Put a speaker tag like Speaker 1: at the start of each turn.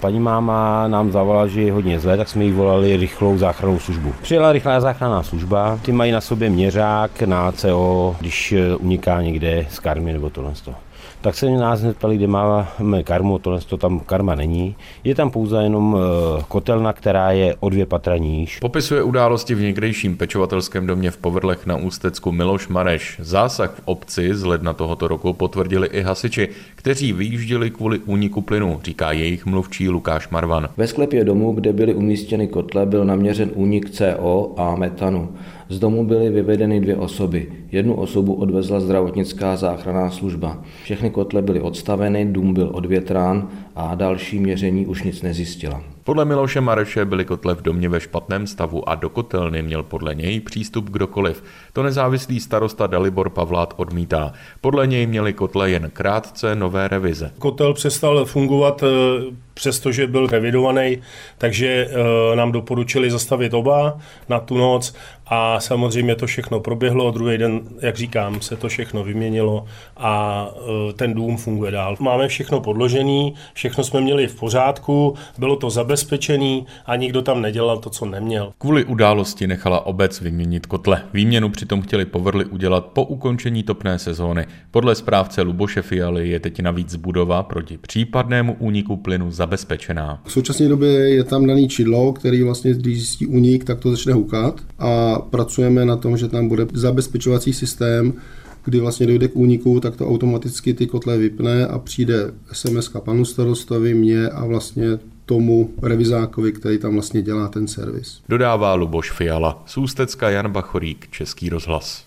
Speaker 1: Paní máma nám zavolala, že je hodně zlé, tak jsme jí volali rychlou záchrannou službu. Přijela rychlá záchranná služba, ty mají na sobě měřák na CO, když uniká někde z karmy nebo tohle tak se nás hned ptali, kde máme karmu, tohle to tam karma není. Je tam pouze jenom eh, kotelna, která je o dvě patra níž.
Speaker 2: Popisuje události v někdejším pečovatelském domě v Povrlech na Ústecku Miloš Mareš. Zásah v obci z ledna tohoto roku potvrdili i hasiči, kteří vyjížděli kvůli úniku plynu, říká jejich mluvčí Lukáš Marvan.
Speaker 3: Ve sklepě domu, kde byly umístěny kotle, byl naměřen únik CO a metanu. Z domu byly vyvedeny dvě osoby. Jednu osobu odvezla zdravotnická záchranná služba. Všechny kotle byly odstaveny, dům byl odvětrán a další měření už nic nezjistila.
Speaker 2: Podle Miloše Mareše byly kotle v domě ve špatném stavu a do kotelny měl podle něj přístup kdokoliv. To nezávislý starosta Dalibor Pavlát odmítá. Podle něj měly kotle jen krátce nové revize.
Speaker 4: Kotel přestal fungovat eh, přestože byl revidovaný, takže eh, nám doporučili zastavit oba na tu noc a samozřejmě to všechno proběhlo. Druhý den, jak říkám, se to všechno vyměnilo a eh, ten dům funguje dál. Máme všechno podložený, všechno jsme měli v pořádku, bylo to zabezpečený a nikdo tam nedělal to, co neměl.
Speaker 2: Kvůli události nechala obec vyměnit kotle. Výměnu přitom chtěli povrli udělat po ukončení topné sezóny. Podle správce Luboše Fialy je teď navíc budova proti případnému úniku plynu zabezpečená.
Speaker 5: V současné době je tam daný čidlo, který vlastně, když zjistí únik, tak to začne hukat a pracujeme na tom, že tam bude zabezpečovací systém, kdy vlastně dojde k úniku, tak to automaticky ty kotle vypne a přijde SMS panu starostovi, mě a vlastně tomu revizákovi, který tam vlastně dělá ten servis.
Speaker 2: Dodává Luboš Fiala, Sústecka Jan Bachorík, Český rozhlas.